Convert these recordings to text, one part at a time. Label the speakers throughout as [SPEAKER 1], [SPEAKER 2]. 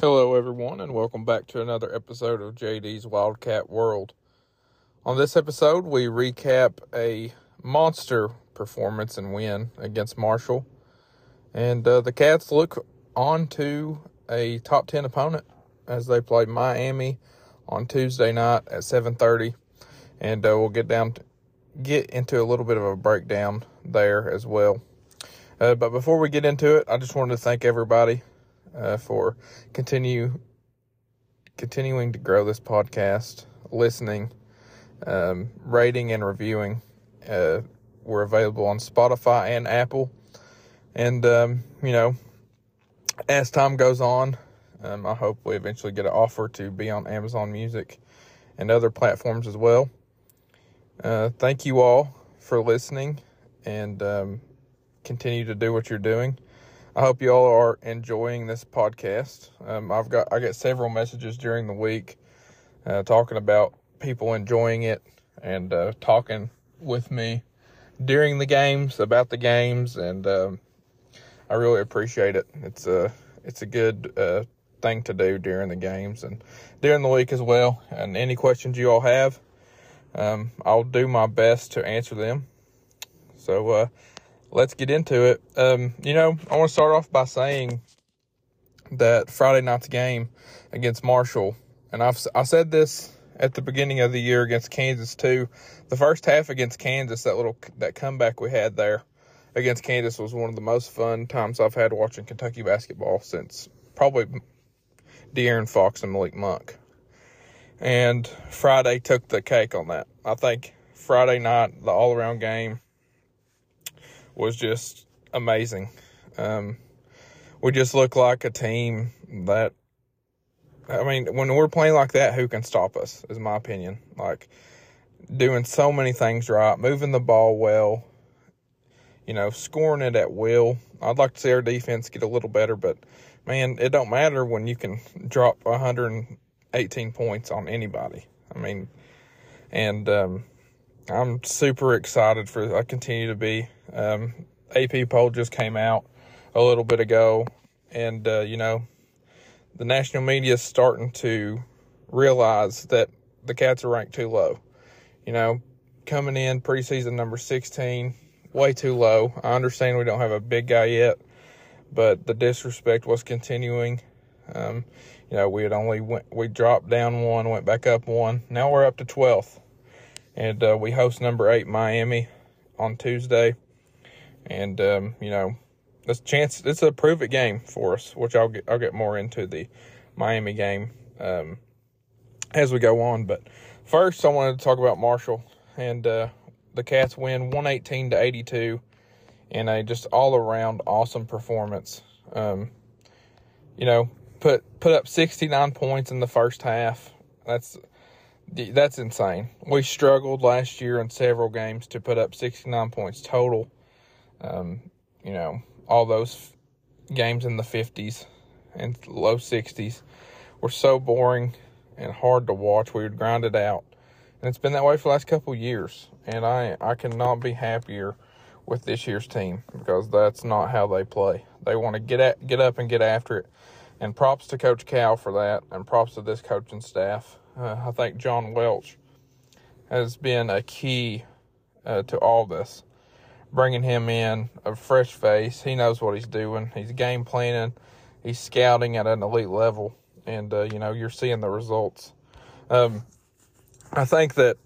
[SPEAKER 1] Hello, everyone, and welcome back to another episode of JD's Wildcat World. On this episode, we recap a monster performance and win against Marshall, and uh, the Cats look on to a top ten opponent as they play Miami on Tuesday night at seven thirty, and uh, we'll get down to, get into a little bit of a breakdown there as well. Uh, but before we get into it, I just wanted to thank everybody uh, for continue continuing to grow this podcast, listening, um, rating, and reviewing. Uh, we're available on Spotify and Apple, and um, you know, as time goes on, um, I hope we eventually get an offer to be on Amazon Music and other platforms as well. Uh, thank you all for listening and um, continue to do what you're doing. I hope you all are enjoying this podcast. Um, I've got I get several messages during the week uh, talking about people enjoying it and uh, talking with me during the games about the games, and um, I really appreciate it. It's a it's a good uh, thing to do during the games and during the week as well. And any questions you all have, um, I'll do my best to answer them. So uh, let's get into it. Um, you know, I want to start off by saying that Friday night's game against Marshall, and I've I said this at the beginning of the year against Kansas too. The first half against Kansas, that little that comeback we had there against Kansas was one of the most fun times I've had watching Kentucky basketball since probably De'Aaron Fox and Malik Monk. And Friday took the cake on that. I think Friday night, the all around game was just amazing. Um, we just look like a team that, I mean, when we're playing like that, who can stop us, is my opinion. Like, doing so many things right, moving the ball well, you know, scoring it at will. I'd like to see our defense get a little better, but man, it don't matter when you can drop 118 points on anybody. I mean, and um, I'm super excited for. I continue to be. Um, AP poll just came out a little bit ago, and uh, you know, the national media is starting to realize that the Cats are ranked too low. You know, coming in preseason number 16, way too low. I understand we don't have a big guy yet, but the disrespect was continuing. Um, you know, we had only went, we dropped down one, went back up one. Now we're up to 12th, and uh, we host number eight Miami on Tuesday, and um, you know, this chance it's a prove it game for us, which I'll get I'll get more into the Miami game um, as we go on. But first, I wanted to talk about Marshall and uh, the Cats win 118 to 82 in a just all around awesome performance. Um, you know, put put up 69 points in the first half. That's that's insane. We struggled last year in several games to put up 69 points total. Um, you know, all those games in the 50s and low 60s were so boring and hard to watch. We would grind it out. And it's been that way for the last couple years. And I, I cannot be happier with this year's team because that's not how they play. They want to get at, get up and get after it. And props to Coach Cal for that, and props to this coaching staff. Uh, I think John Welch has been a key uh, to all this. Bringing him in, a fresh face. He knows what he's doing. He's game planning. He's scouting at an elite level, and uh, you know you're seeing the results. Um, I think that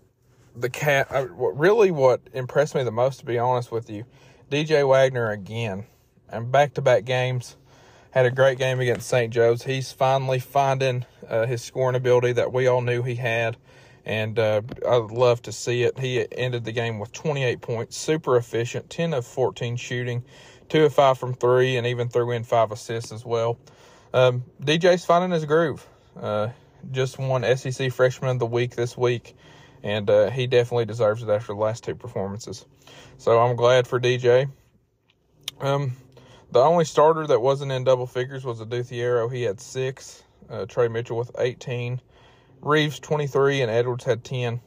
[SPEAKER 1] the cat really what impressed me the most, to be honest with you, DJ Wagner again, and back to back games. Had a great game against St. Joe's. He's finally finding uh, his scoring ability that we all knew he had, and uh, I'd love to see it. He ended the game with 28 points, super efficient, 10 of 14 shooting, two of five from three, and even threw in five assists as well. Um, DJ's finding his groove. Uh, just won SEC Freshman of the Week this week, and uh, he definitely deserves it after the last two performances. So I'm glad for DJ. Um, the only starter that wasn't in double figures was Adou He had six. Uh, Tre Mitchell with 18. Reeves 23 and Edwards had 10.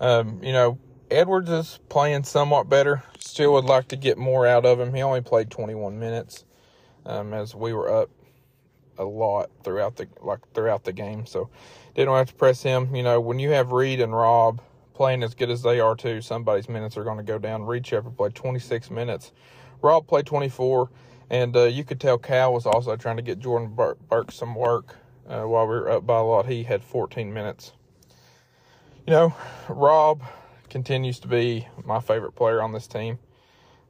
[SPEAKER 1] Um, you know, Edwards is playing somewhat better. Still would like to get more out of him. He only played 21 minutes um, as we were up a lot throughout the like throughout the game. So didn't have to press him. You know, when you have Reed and Rob playing as good as they are too, somebody's minutes are going to go down. Reed Sheppard played 26 minutes. Rob played 24, and uh, you could tell Cal was also trying to get Jordan Burks, Burke some work uh, while we were up by a lot. He had 14 minutes. You know, Rob continues to be my favorite player on this team.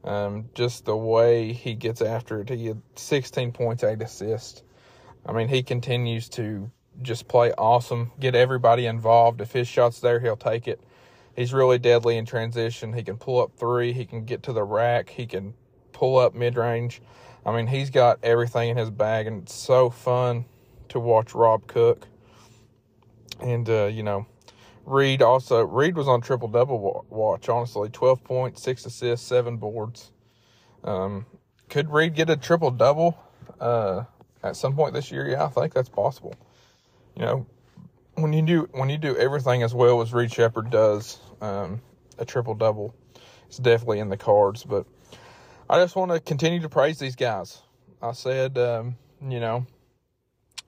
[SPEAKER 1] Um, just the way he gets after it. He had 16 points, eight assists. I mean, he continues to just play awesome, get everybody involved. If his shot's there, he'll take it. He's really deadly in transition. He can pull up three. He can get to the rack. He can pull up mid range. I mean, he's got everything in his bag, and it's so fun to watch Rob cook. And, uh, you know, Reed also, Reed was on triple double watch, honestly 12 points, six assists, seven boards. Um, could Reed get a triple double uh, at some point this year? Yeah, I think that's possible. You know, when you do when you do everything as well as Reed Sheppard does, um, a triple double, is definitely in the cards. But I just want to continue to praise these guys. I said, um, you know,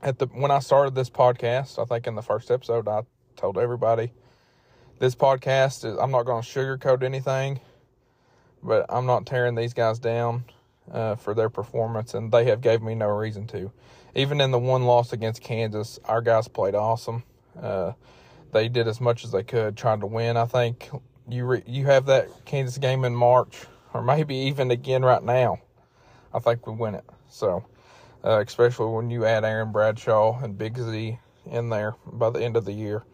[SPEAKER 1] at the when I started this podcast, I think in the first episode, I told everybody this podcast is. I'm not going to sugarcoat anything, but I'm not tearing these guys down uh, for their performance, and they have gave me no reason to. Even in the one loss against Kansas, our guys played awesome. Uh, they did as much as they could, trying to win. I think you re- you have that Kansas game in March, or maybe even again right now. I think we win it. So, uh, especially when you add Aaron Bradshaw and Big Z in there by the end of the year,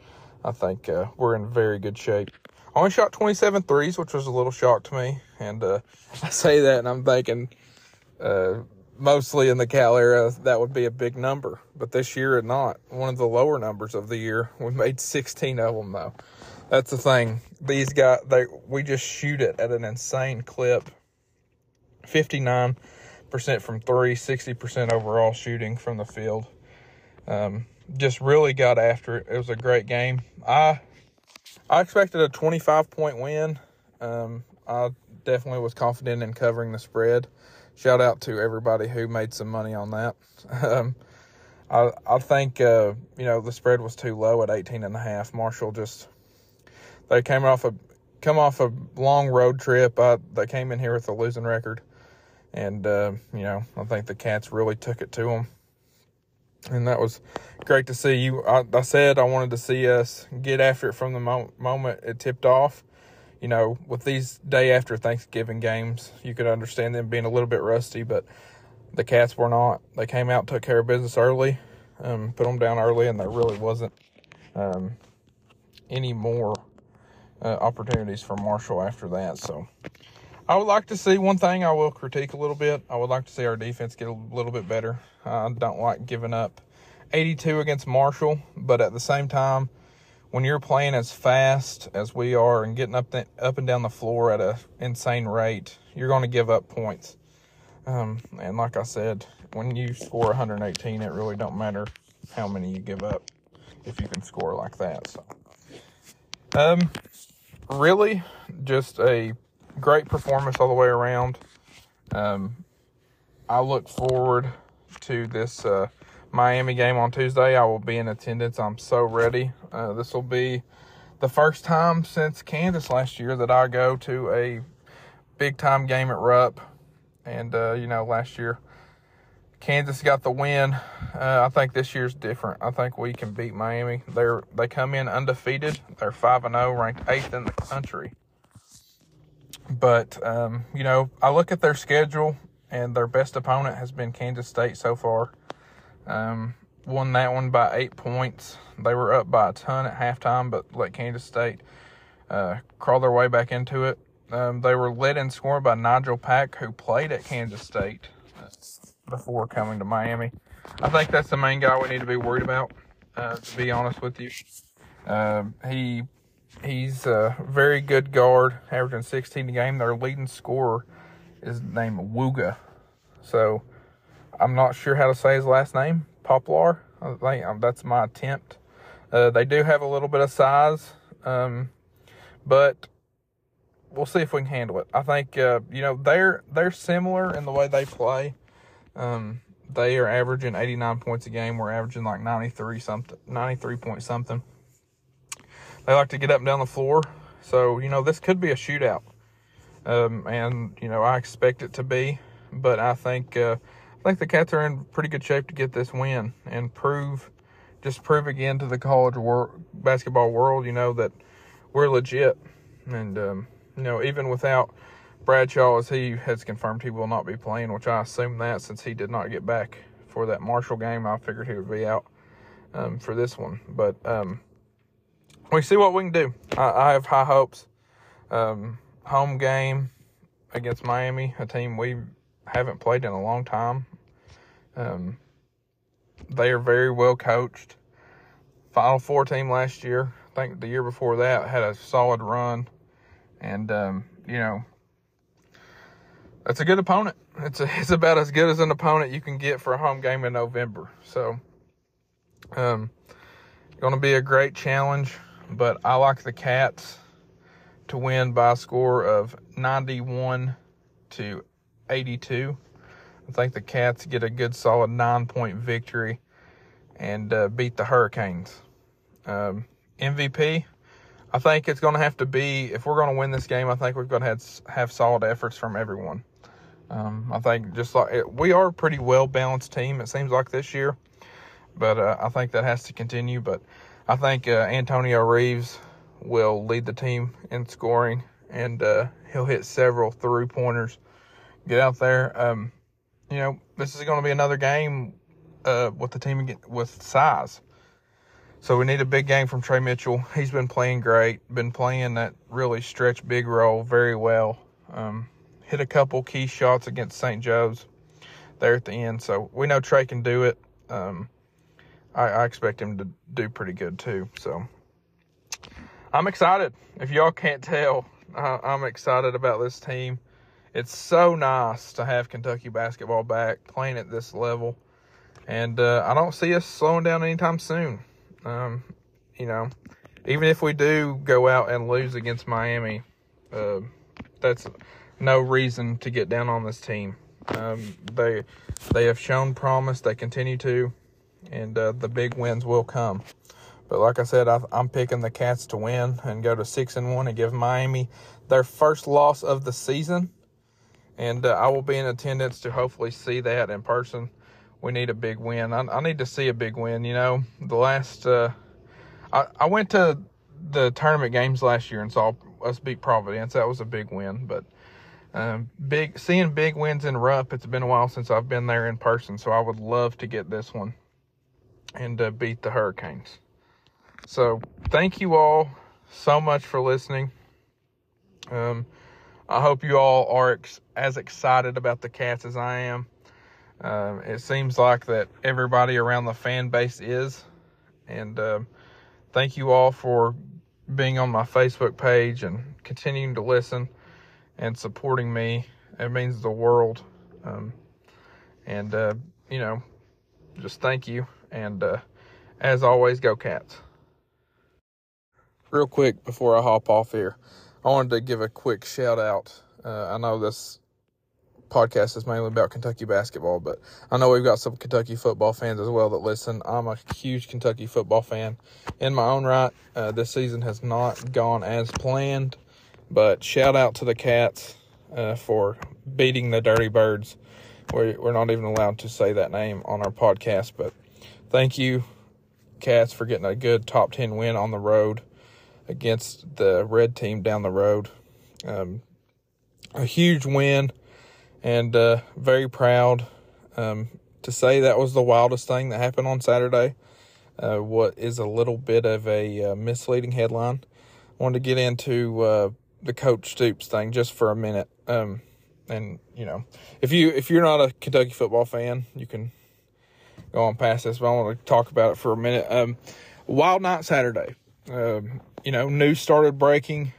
[SPEAKER 1] I think uh, we're in very good shape. Only shot 27 threes, which was a little shock to me. And uh, I say that, and I'm thinking uh, mostly in the Cal era, that would be a big number. But this year, it not. One of the lower numbers of the year. We made 16 of them, though. That's the thing. These guys, they we just shoot it at an insane clip. 59% from three, 60% overall shooting from the field. Um, just really got after it. It was a great game. I I expected a 25 point win. Um, I definitely was confident in covering the spread. Shout out to everybody who made some money on that. Um, I I think uh, you know the spread was too low at 18 and a half. Marshall just they came off a come off a long road trip. I, they came in here with a losing record, and uh, you know I think the Cats really took it to them and that was great to see you. I, I, said I wanted to see us get after it from the mo- moment it tipped off. You know, with these day after Thanksgiving games, you could understand them being a little bit rusty, but the Cats were not. They came out, took care of business early, um, put them down early, and there really wasn't um, any more uh, opportunities for Marshall after that. So I would like to see one thing I will critique a little bit. I would like to see our defense get a little bit better. I don't like giving up 82 against Marshall, but at the same time, when you're playing as fast as we are and getting up the, up and down the floor at a insane rate, you're going to give up points. Um, and like I said, when you score 118, it really don't matter how many you give up if you can score like that. So, um, really, just a great performance all the way around. Um, I look forward to this uh, Miami game on Tuesday. I will be in attendance. I'm so ready. Uh, this will be the first time since Kansas last year that I go to a big time game at Rupp. And, uh, you know, last year Kansas got the win. Uh, I think this year's different. I think we can beat Miami. They're they come in undefeated. They're five and zero, oh, ranked eighth in the country. But, um, you know, I look at their schedule, and their best opponent has been Kansas State so far. Um, won that one by eight points. They were up by a ton at halftime, but let Kansas State uh, crawl their way back into it. Um, they were led in scoring by Nijel Pack, who played at Kansas State before coming to Miami. I think that's the main guy we need to be worried about, uh, to be honest with you. Um, he He's a very good guard, averaging 16 a game. Their leading scorer is named Wooga. So I'm not sure how to say his last name. Poplar. I think um, that's my attempt. Uh, they do have a little bit of size, um, but we'll see if we can handle it. I think uh, you know they're they're similar in the way they play. Um, they are averaging 89 points a game. We're averaging like 93 something, 93 point something. They like to get up and down the floor. So, you know, this could be a shootout. Um, and, you know, I expect it to be. But I think uh, I think the Cats are in pretty good shape to get this win and prove, just prove again to the college wor- basketball world, you know, that we're legit. And, um, you know, even without Bradshaw, as he has confirmed he will not be playing, which I assume that since he did not get back for that Marshall game, I figured he would be out um, for this one. But um, we see what we can do. I, I have high hopes. Um, home game against Miami, a team we haven't played in a long time. Um, they are very well coached. Final Four team last year. I think the year before that had a solid run, and um, you know that's a good opponent. It's a, it's about as good as an opponent you can get for a home game in November. So, um, going to be a great challenge. But I like the Cats to win by a score of 91 to 82. I think the Cats get a good solid nine point victory and uh, beat the Hurricanes. Um, MVP, I think it's going to have to be, if we're going to win this game, I think we've got to have, have solid efforts from everyone. Um, I think just like it, we are a pretty well balanced team, it seems like this year, but uh, I think that has to continue. But I think uh, Antonio Reeves will lead the team in scoring, and uh, he'll hit several three pointers. Get out there. Um, you know, this is going to be another game uh, with the team with size. So we need a big game from Tre Mitchell. He's been playing great, been playing that really stretch big role very well. Um, hit a couple key shots against St. Joe's there at the end. So we know Tre can do it. Um, I, I, expect him to do pretty good too. So I'm excited. If y'all can't tell, I, I'm excited about this team. It's so nice to have Kentucky basketball back playing at this level. And uh, I don't see us slowing down anytime soon. Um, you know, even if we do go out and lose against Miami, uh, that's no reason to get down on this team. Um, they they have shown promise. They continue to, and uh, the big wins will come. But like I said, I, am picking the Cats to win and go to six and one and give Miami their first loss of the season. And uh, I will be in attendance to hopefully see that in person. We need a big win. I, I need to see a big win. You know, the last uh, I, I went to the tournament games last year and saw us beat Providence. That was a big win, but um, big seeing big wins in Rupp. It's been a while since I've been there in person, so I would love to get this one and uh, beat the Hurricanes. So thank you all so much for listening. Um, I hope you all are ex- as excited about the Cats as I am. Um, it seems like that everybody around the fan base is, and uh, thank you all for being on my Facebook page and continuing to listen and supporting me. It means the world. Um, and, uh, you know, just thank you. And uh, as always, go Cats. Real quick before I hop off here, I wanted to give a quick shout out. Uh, I know this podcast is mainly about Kentucky basketball, but I know we've got some Kentucky football fans as well that listen. I'm a huge Kentucky football fan in my own right. Uh, this season has not gone as planned. But shout out to the Cats uh, for beating the Dirty Birds. We're, we're not even allowed to say that name on our podcast, but thank you, Cats, for getting a good top 10 win on the road against the red team down the road. Um, a huge win and uh, very proud um, to say that was the wildest thing that happened on Saturday. Uh, what is a little bit of a uh, misleading headline. I wanted to get into uh, the coach Stoops thing just for a minute. Um, and you know, if you if you're not a Kentucky football fan, you can go on past this. But I want to talk about it for a minute. Um, Wild Night Saturday. Um, you know, news started breaking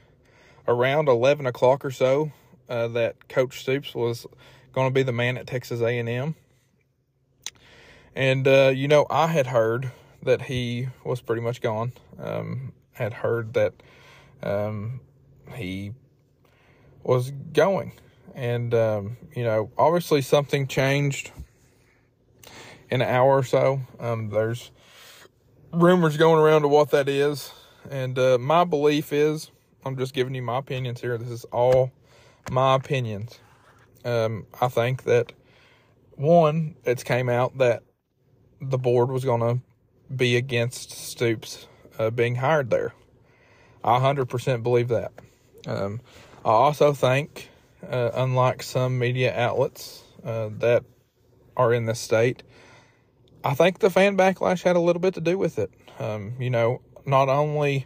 [SPEAKER 1] around eleven o'clock or so uh, that Coach Stoops was going to be the man at Texas A and M. And uh, you know, I had heard that he was pretty much gone. Um, had heard that um, he was going. And, um, you know, obviously something changed in an hour or so. Um, there's rumors going around to what that is, and uh, my belief is I'm just giving you my opinions here. This is all my opinions. Um, I think that one, it's came out that the board was going to be against Stoops uh, being hired there. I 100% believe that. Um, I also think, uh, unlike some media outlets uh, that are in the state, I think the fan backlash had a little bit to do with it. Um, you know, not only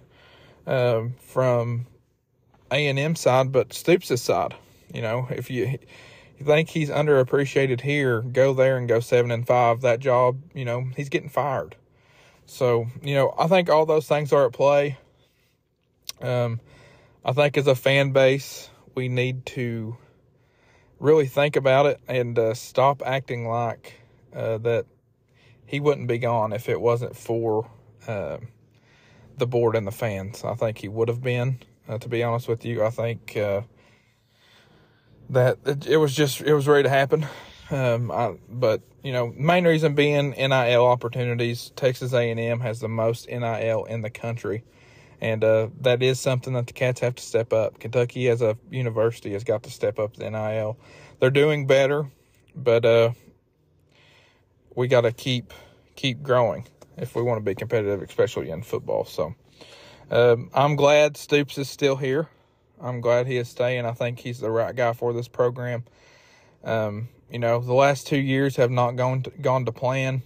[SPEAKER 1] um, from A and M side, but Stoops' side. You know, if you you think he's underappreciated here, go there and go seven and five. That job, you know, he's getting fired. So, you know, I think all those things are at play. Um, I think as a fan base, we need to really think about it and uh, stop acting like uh, that he wouldn't be gone if it wasn't for uh, the board and the fans. I think he would have been. Uh, to be honest with you, I think uh, that it, it, was just it was ready to happen. Um, I, but you know, main reason being NIL opportunities. Texas A&M has the most NIL in the country, and uh, that is something that the Cats have to step up. Kentucky, as a university, has got to step up the NIL. They're doing better, but uh, we got to keep keep growing if we want to be competitive, especially in football. So um, I'm glad Stoops is still here. I'm glad he is staying. I think he's the right guy for this program. Um, you know, the last two years have not gone to, gone to plan,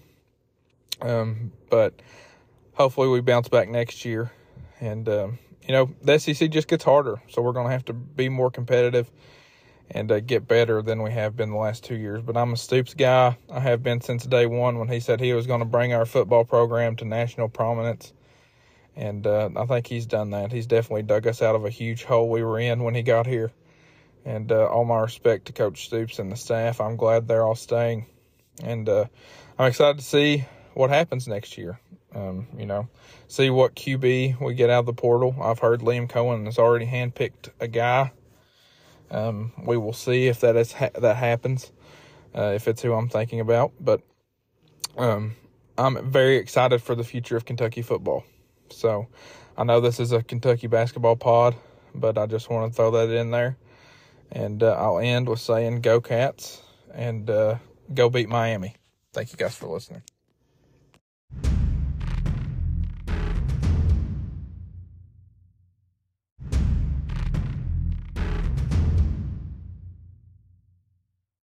[SPEAKER 1] um, but hopefully we bounce back next year. And um, you know, the SEC just gets harder, so we're going to have to be more competitive and uh, get better than we have been the last two years. But I'm a Stoops guy. I have been since day one when he said he was going to bring our football program to national prominence. And uh, I think he's done that. He's definitely dug us out of a huge hole we were in when he got here. And uh, all my respect to Coach Stoops and the staff. I'm glad they're all staying. And uh, I'm excited to see what happens next year. Um, you know, see what QB we get out of the portal. I've heard Liam Coen has already handpicked a guy. Um, we will see if that is ha- that happens, uh, if it's who I'm thinking about. But um, I'm very excited for the future of Kentucky football. So I know this is a Kentucky basketball pod, but I just want to throw that in there. And uh, I'll end with saying go Cats and uh, go beat Miami. Thank you guys for listening.